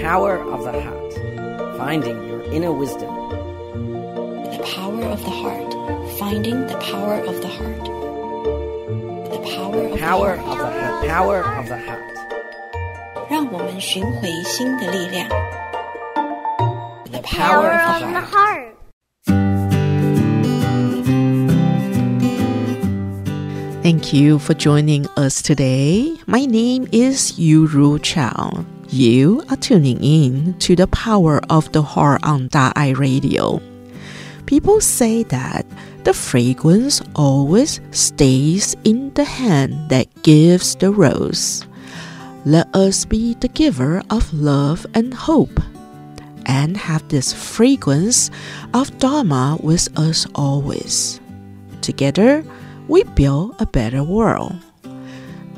Power of the Heart Finding Your Inner Wisdom. The Power of the Heart Finding the Power of the Heart. The Power of Power the of Heart. the Heart. Power of the Heart. 让我们寻回心的力量。The Power Power of of the the Heart. Heart. Thank you for joining us today. My name is Yuru Chao. You are tuning in to the power of the heart on Da'ai Radio. People say that the fragrance always stays in the hand that gives the rose. Let us be the giver of love and hope and have this fragrance of Dharma with us always. Together, we build a better world.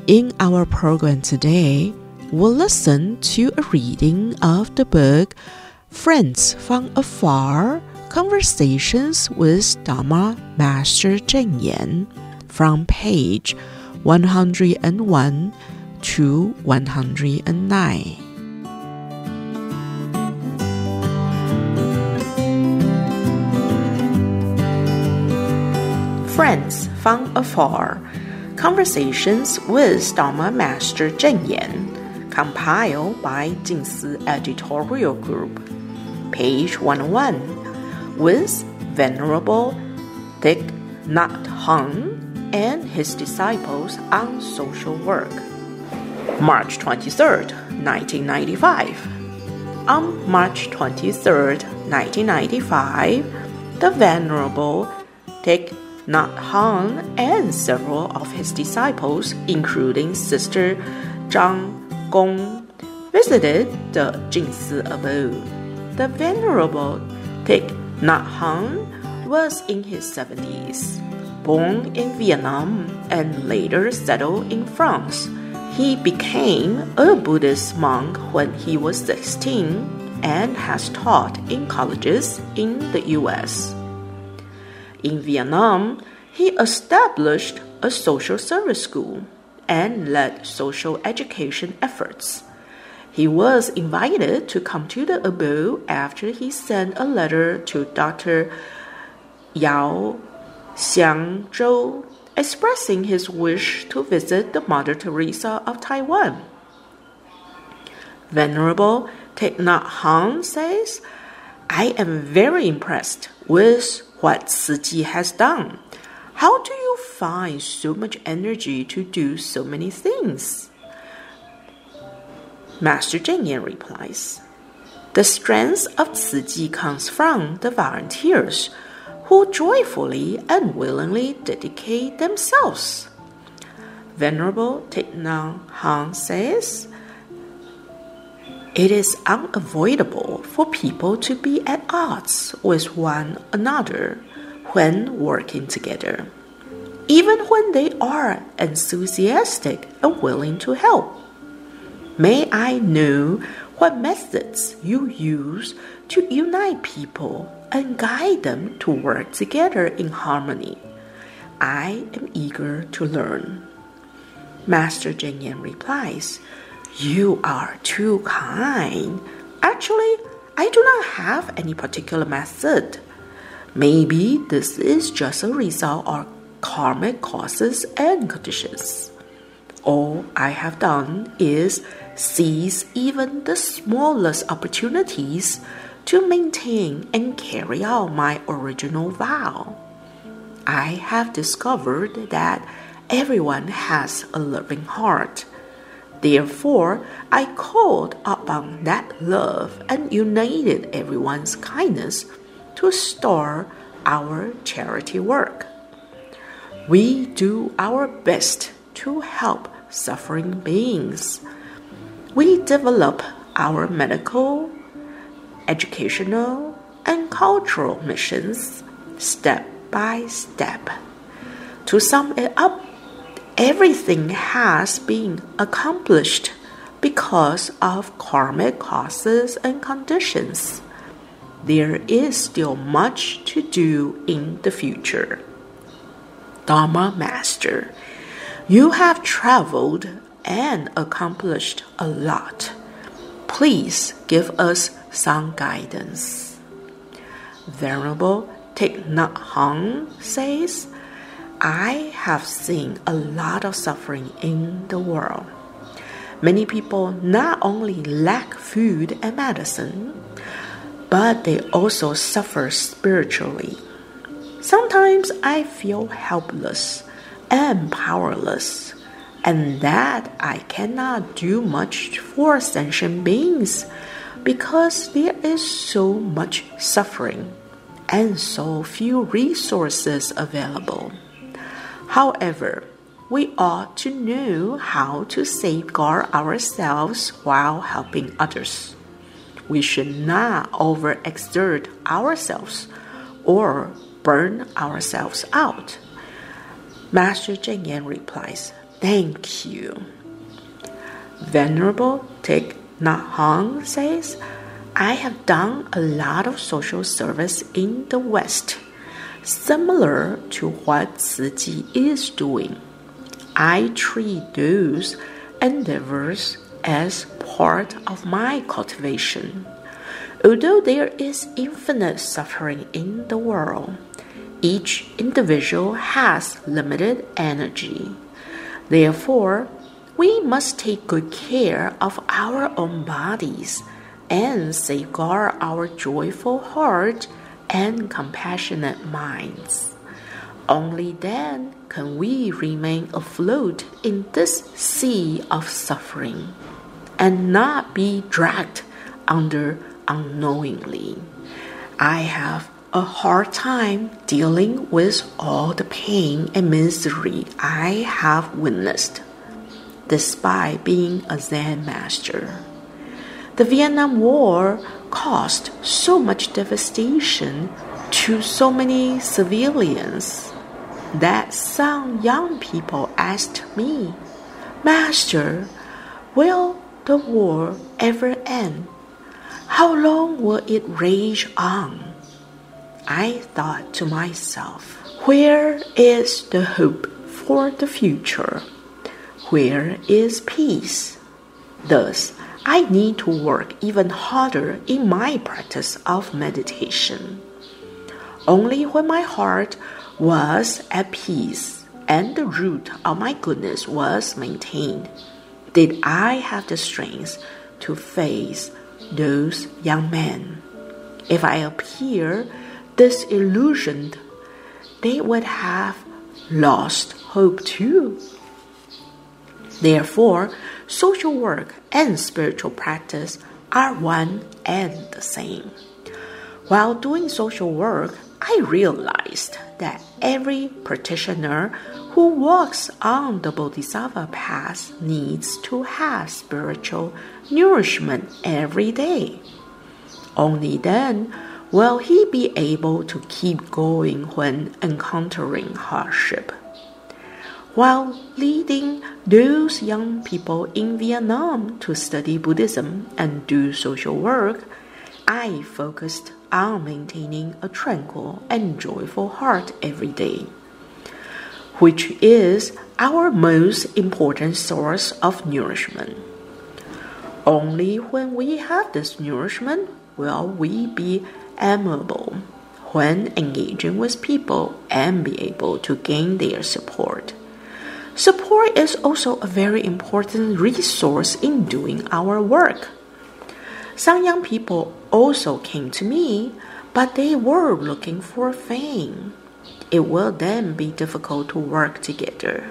In our program today, we'll listen to a reading of the book Friends from Afar Conversations with Dharma Master Zheng Yan from page 101 to 109. Friends from Afar Conversations with Dharma Master Zheng Yan, compiled by Jingsi Editorial Group, page 101, with Venerable Thich Nhat Hanh and his disciples on social work. March 23rd, 1995. On March 23rd, 1995, the Venerable Thich Nhat Hanh and several of his disciples, including Sister Zhang Gong, visited the Jingsi abode. The Venerable Thich Nhat Hanh was in his 70s. Born in Vietnam and later settled in France, he became a Buddhist monk when he was 16 and has taught in colleges in the US. In Vietnam, he established a social service school and led social education efforts. He was invited to come to the abode after he sent a letter to Dr. Yao Xiangzhou expressing his wish to visit the Mother Teresa of Taiwan. Venerable Thich Nhat Hanh says, I am very impressed with what Chi has done. How do you find so much energy to do so many things? Master Zheng Yan replies, The strength of Chi comes from the volunteers who joyfully and willingly dedicate themselves. Venerable Thich Nhat Hanh says, it is unavoidable for people to be at odds with one another when working together, even when they are enthusiastic and willing to help. May I know what methods you use to unite people and guide them to work together in harmony. I am eager to learn. Master Zheng Yan replies, you are too kind. Actually, I do not have any particular method. Maybe this is just a result of karmic causes and conditions. All I have done is seize even the smallest opportunities to maintain and carry out my original vow. I have discovered that everyone has a loving heart. Therefore, I called upon that love and united everyone's kindness to store our charity work. We do our best to help suffering beings. We develop our medical, educational, and cultural missions step by step. To sum it up, everything has been accomplished because of karmic causes and conditions. There is still much to do in the future. Dharma Master, you have traveled and accomplished a lot. Please give us some guidance. Venerable Thich Nhat Hanh says, I have seen a lot of suffering in the world. Many people not only lack food and medicine, but they also suffer spiritually. Sometimes I feel helpless and powerless, and that I cannot do much for sentient beings because there is so much suffering and so few resources available. However, we ought to know how to safeguard ourselves while helping others. We should not overexert ourselves or burn ourselves out. Master Cheng Yen replies, Thank you. Venerable Thich Nhat Hanh says, I have done a lot of social service in the West, similar to what Tzu is doing. I treat those endeavors as part of my cultivation. Although there is infinite suffering in the world, each individual has limited energy. Therefore, we must take good care of our own bodies and safeguard our joyful heart and compassionate minds. Only then can we remain afloat in this sea of suffering and not be dragged under unknowingly. I have a hard time dealing with all the pain and misery I have witnessed, despite being a Zen master. The Vietnam War caused so much devastation to so many civilians that some young people asked me, Master, will the war ever end? How long will it rage on? I thought to myself, where is the hope for the future? Where is peace? Thus, I need to work even harder in my practice of meditation. Only when my heart was at peace and the root of my goodness was maintained did I have the strength to face those young men. If I appear disillusioned, they would have lost hope too. Therefore, social work and spiritual practice are one and the same. While doing social work, I realized that every practitioner who walks on the Bodhisattva path needs to have spiritual nourishment every day. Only then will he be able to keep going when encountering hardship. While leading those young people in Vietnam to study Buddhism and do social work, I focused on maintaining a tranquil and joyful heart every day, which is our most important source of nourishment. Only when we have this nourishment will we be amiable when engaging with people and be able to gain their support. Support is also a very important resource in doing our work. Some young people also came to me, but they were looking for fame. It will then be difficult to work together.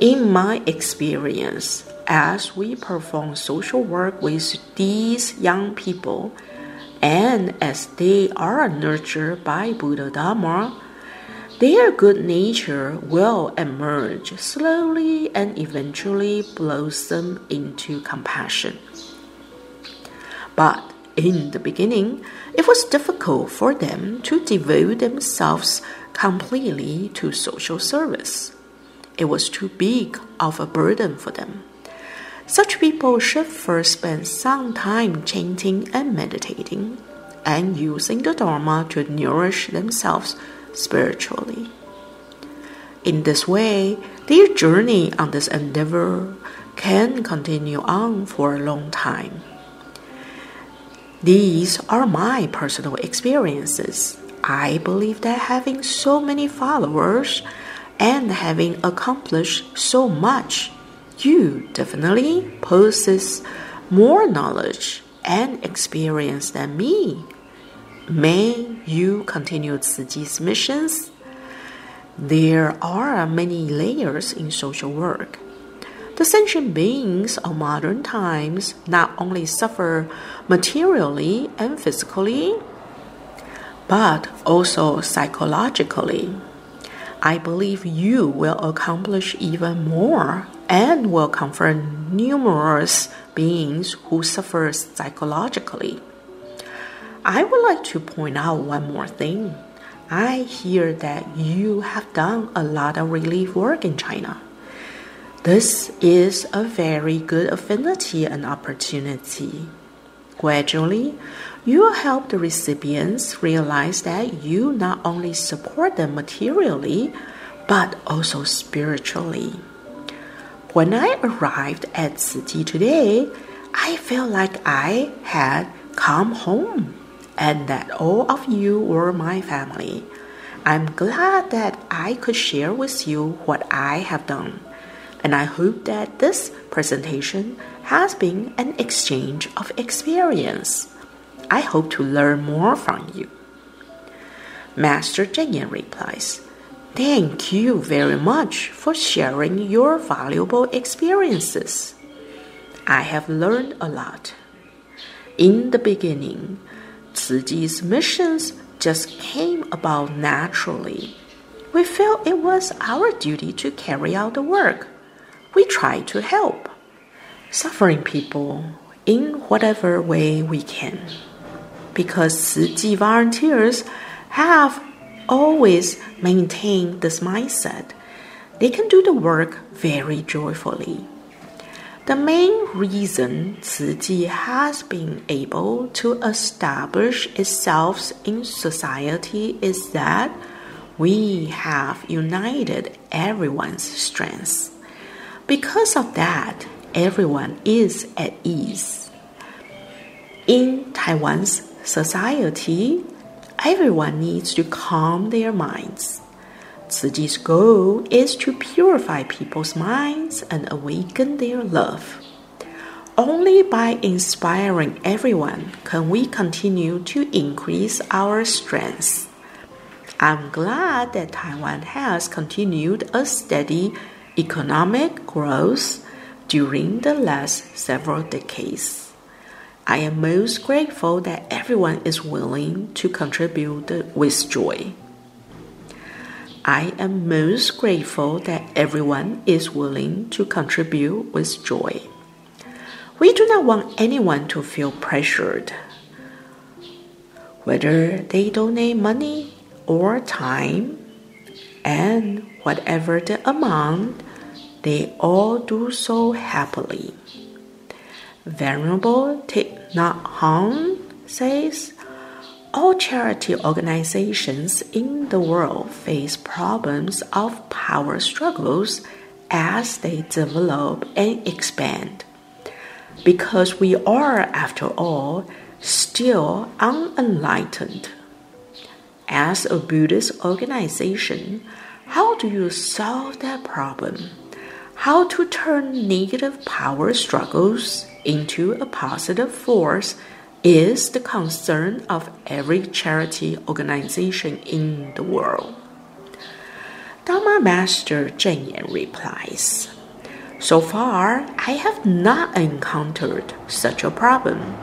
In my experience, as we perform social work with these young people, and as they are nurtured by Buddha Dharma, their good nature will emerge slowly and eventually blossom into compassion. But in the beginning, it was difficult for them to devote themselves completely to social service. It was too big of a burden for them. Such people should first spend some time chanting and meditating and using the Dharma to nourish themselves spiritually. In this way, their journey on this endeavor can continue on for a long time. These are my personal experiences. I believe that having so many followers and having accomplished so much, you definitely possess more knowledge and experience than me. May you continue Chi's missions. There are many layers in social work. The sentient beings of modern times not only suffer materially and physically, but also psychologically. I believe you will accomplish even more and will comfort numerous beings who suffer psychologically. I would like to point out one more thing. I hear that you have done a lot of relief work in China. This is a very good affinity and opportunity. Gradually, you will help the recipients realize that you not only support them materially, but also spiritually. When I arrived at Tzu Chi today, I felt like I had come home and that all of you were my family. I'm glad that I could share with you what I have done, and I hope that this presentation has been an exchange of experience. I hope to learn more from you. Master Cheng Yen replies, Thank you very much for sharing your valuable experiences. I have learned a lot. In the beginning, Chi's missions just came about naturally. We felt it was our duty to carry out the work. We try to help suffering people in whatever way we can. Because Tzu volunteers have always maintained this mindset, they can do the work very joyfully. The main reason Tzu has been able to establish itself in society is that we have united everyone's strengths. Because of that, everyone is at ease. In Taiwan's society, everyone needs to calm their minds. Chi's goal is to purify people's minds and awaken their love. Only by inspiring everyone can we continue to increase our strength. I'm glad that Taiwan has continued a steady economic growth during the last several decades. I am most grateful that everyone is willing to contribute with joy. I am most grateful that everyone is willing to contribute with joy. We do not want anyone to feel pressured. Whether they donate money or time, and whatever the amount, they all do so happily. Venerable Thich Nhat Hanh says, all charity organizations in the world face problems of power struggles as they develop and expand. Because we are, after all, still unenlightened. As a Buddhist organization, how do you solve that problem? How to turn negative power struggles into a positive force is the concern of every charity organization in the world. Dharma Master Cheng Yen replies, So far, I have not encountered such a problem.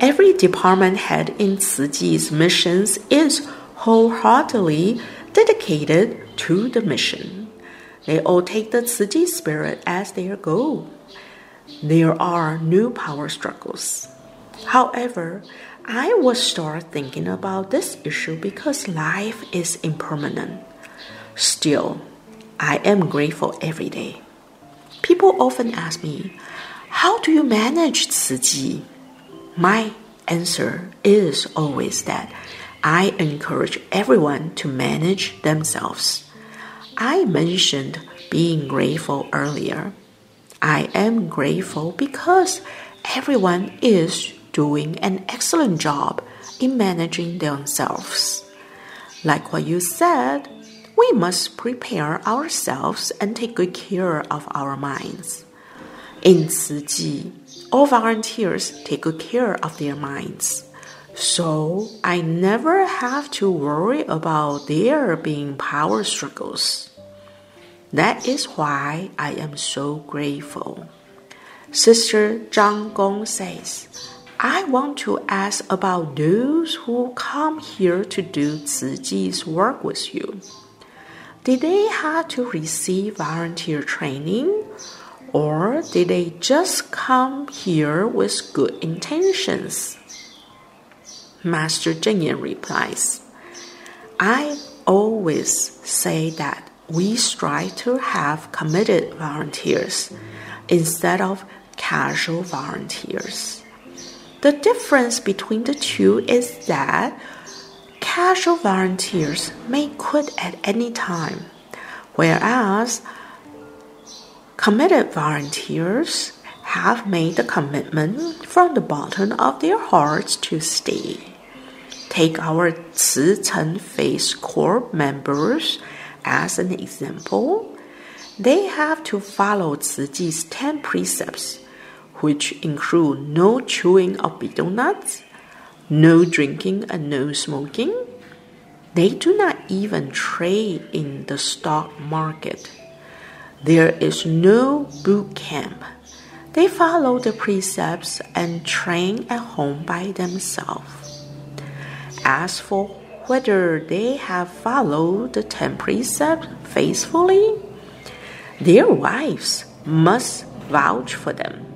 Every department head in Chi's missions is wholeheartedly dedicated to the mission. They all take the Tzu Chi spirit as their goal. There are new power struggles However, I will start thinking about this issue because life is impermanent. Still, I am grateful every day. People often ask me, How do you manage Chi? My answer is always that I encourage everyone to manage themselves. I mentioned being grateful earlier. I am grateful because everyone is doing an excellent job in managing themselves. Like what you said, we must prepare ourselves and take good care of our minds. In Chi, all volunteers take good care of their minds. So I never have to worry about there being power struggles. That is why I am so grateful. Sister Chan Khong says, I want to ask about those who come here to do Tzu work with you. Did they have to receive volunteer training? Or did they just come here with good intentions? Master Cheng Yen replies, I always say that we strive to have committed volunteers instead of casual volunteers. The difference between the two is that casual volunteers may quit at any time, whereas committed volunteers have made the commitment from the bottom of their hearts to stay. Take our Cheng Faith Corps members as an example. They have to follow Chi's 10 precepts which include no chewing of betel nuts, no drinking, and no smoking. They do not even trade in the stock market. There is no boot camp. They follow the precepts and train at home by themselves. As for whether they have followed the ten precepts faithfully, their wives must vouch for them.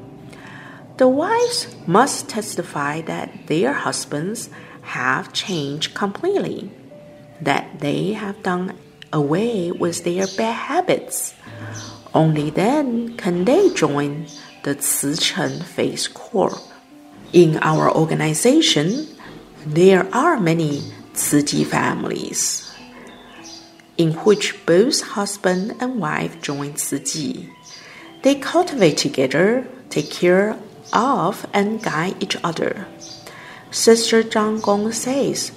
The wives must testify that their husbands have changed completely, that they have done away with their bad habits. Only then can they join the Tzu Cheng Faith Corps. In our organization, there are many Tzu families in which both husband and wife join Chi. They cultivate together, take care of and guide each other. Sister Chan Khong says,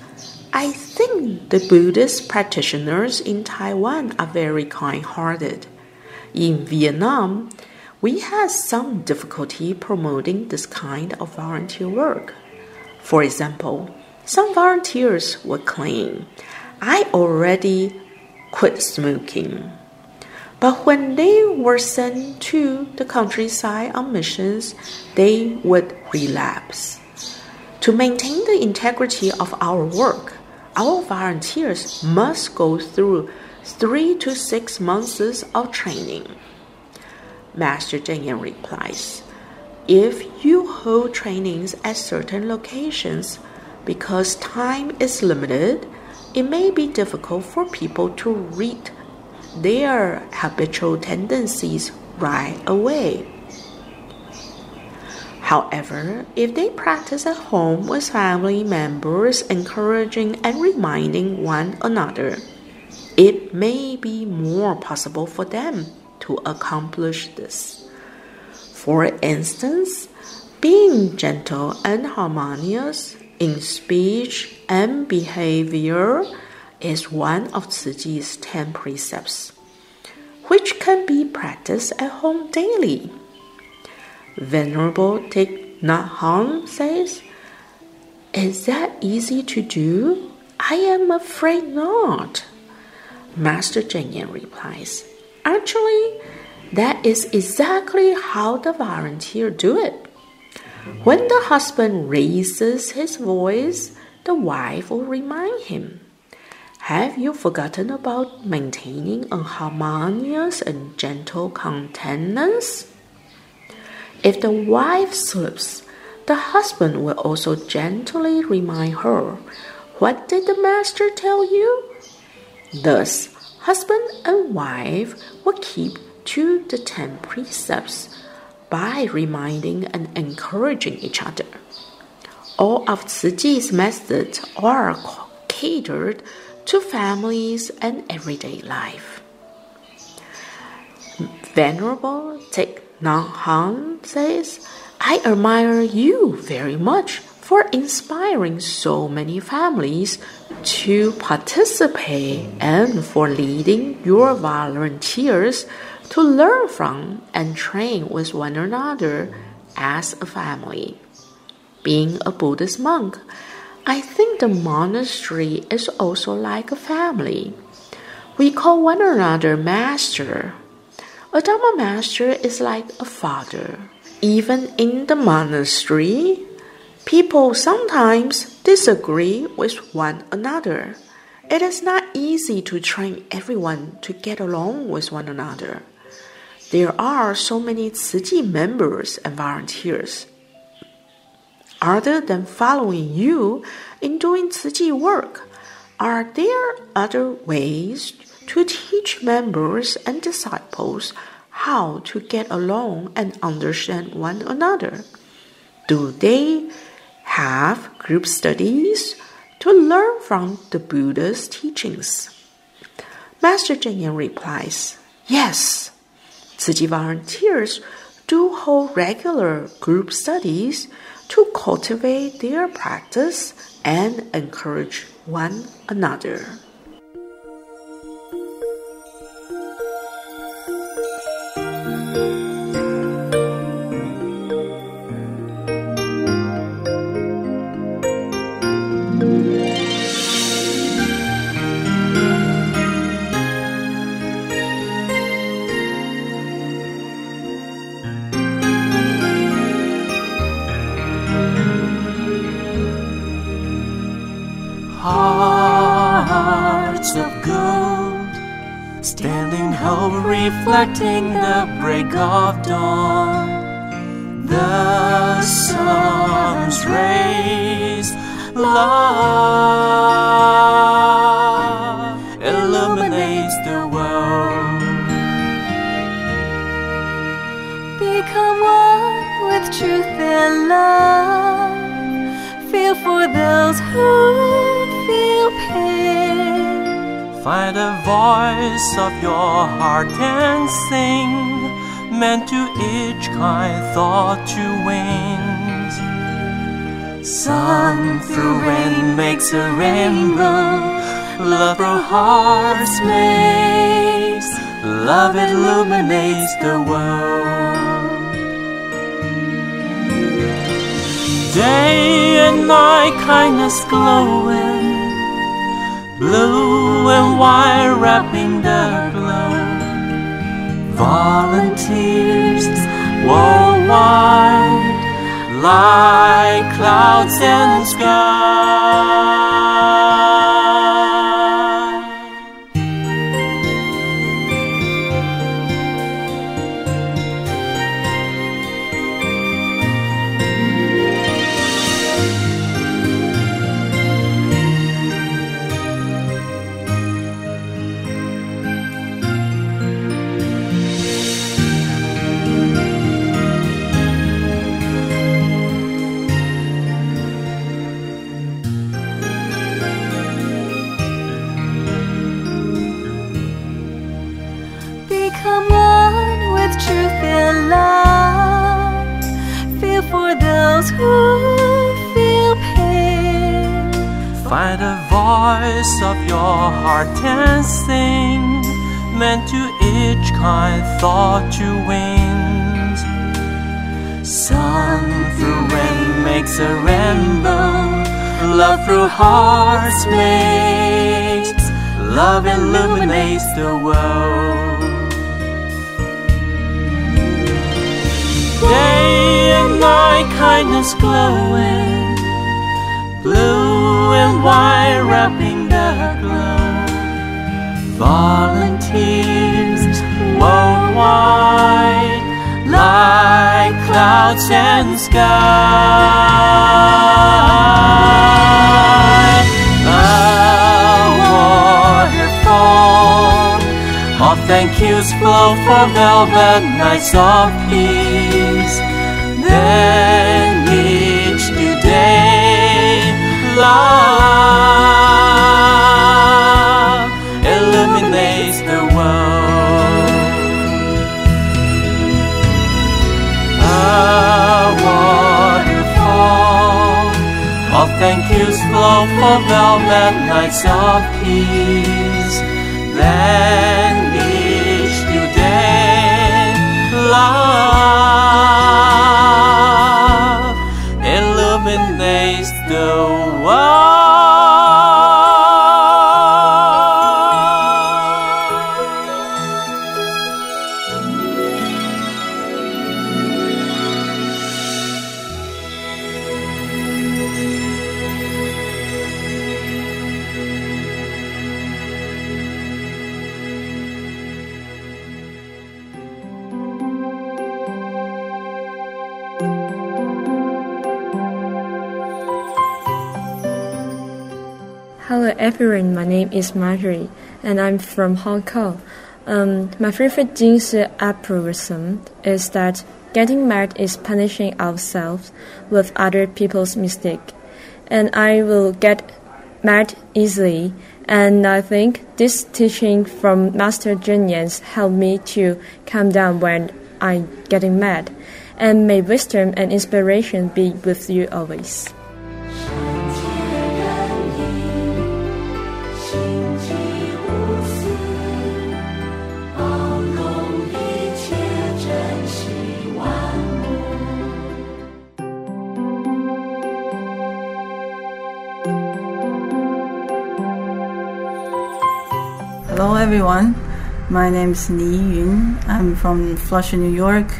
I think the Buddhist practitioners in Taiwan are very kind hearted. In Vietnam, we had some difficulty promoting this kind of volunteer work. For example, some volunteers would claim, I already quit smoking. But when they were sent to the countryside on missions, they would relapse. To maintain the integrity of our work, our volunteers must go through three to six months of training. Master Cheng Yen replies, If you hold trainings at certain locations, because time is limited, it may be difficult for people to read their habitual tendencies right away. However, if they practice at home with family members, encouraging and reminding one another, it may be more possible for them to accomplish this. For instance, being gentle and harmonious in speech and behavior is one of Tzu ten precepts, which can be practiced at home daily. Venerable Thich Nhat Hanh says, Is that easy to do? I am afraid not. Master Cheng Yen replies, Actually, that is exactly how the volunteer do it. When the husband raises his voice, the wife will remind him. Have you forgotten about maintaining a harmonious and gentle countenance? If the wife slips, the husband will also gently remind her, What did the master tell you? Thus, husband and wife will keep to the ten precepts by reminding and encouraging each other. All of Chi's methods are catered to families and everyday life. Venerable Thich Nhat Hanh says, I admire you very much for inspiring so many families to participate and for leading your volunteers to learn from and train with one another as a family. Being a Buddhist monk, I think the monastery is also like a family. We call one another master. A Dharma master is like a father. Even in the monastery, people sometimes disagree with one another. It is not easy to train everyone to get along with one another. There are so many Chi members and volunteers. Other than following you in doing Chi work, are there other ways to teach members and disciples how to get along and understand one another? Do they have group studies to learn from the Buddha's teachings? Master Cheng Yen replies, Yes. Chi volunteers do hold regular group studies to cultivate their practice and encourage one another. Love illuminates the world. Become one with truth and love. Feel for those who feel pain. Find a voice of your heart and sing, meant to each kind thought to wings. Sun through rain makes a rainbow, love through hearts makes, love illuminates the world. Day and night, kindness glowing, blue and white wrapping the glow. Volunteers like clouds and sky. For those who feel pain. Find a voice of your heart and sing, meant to each kind thought to wings. Sun through rain makes a rainbow, love through hearts makes, love illuminates the world. Day night, kindness glowing, blue and white wrapping the glow. Volunteers worldwide, like clouds and sky. A waterfall of thank yous flow for velvet nights of peace each new day. Love illuminates the world. A waterfall of thank yous flow for velvet nights of peace. Then love illuminates the world. Everyone, my name is Marjorie and I'm from Hong Kong. Um, my favorite Jingsi aphorism is that getting mad is punishing ourselves with other people's mistake. And I will get mad easily and I think this teaching from Master Zheng Yan's helped me to calm down when I'm getting mad. And may wisdom and inspiration be with you always. Everyone, my name is Ni Yun. I'm from Flushing, New York.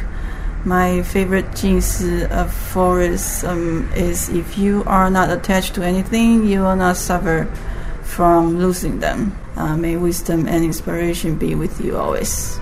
My favorite Jingsi aphorism um, is if you are not attached to anything, you will not suffer from losing them. Uh, may wisdom and inspiration be with you always.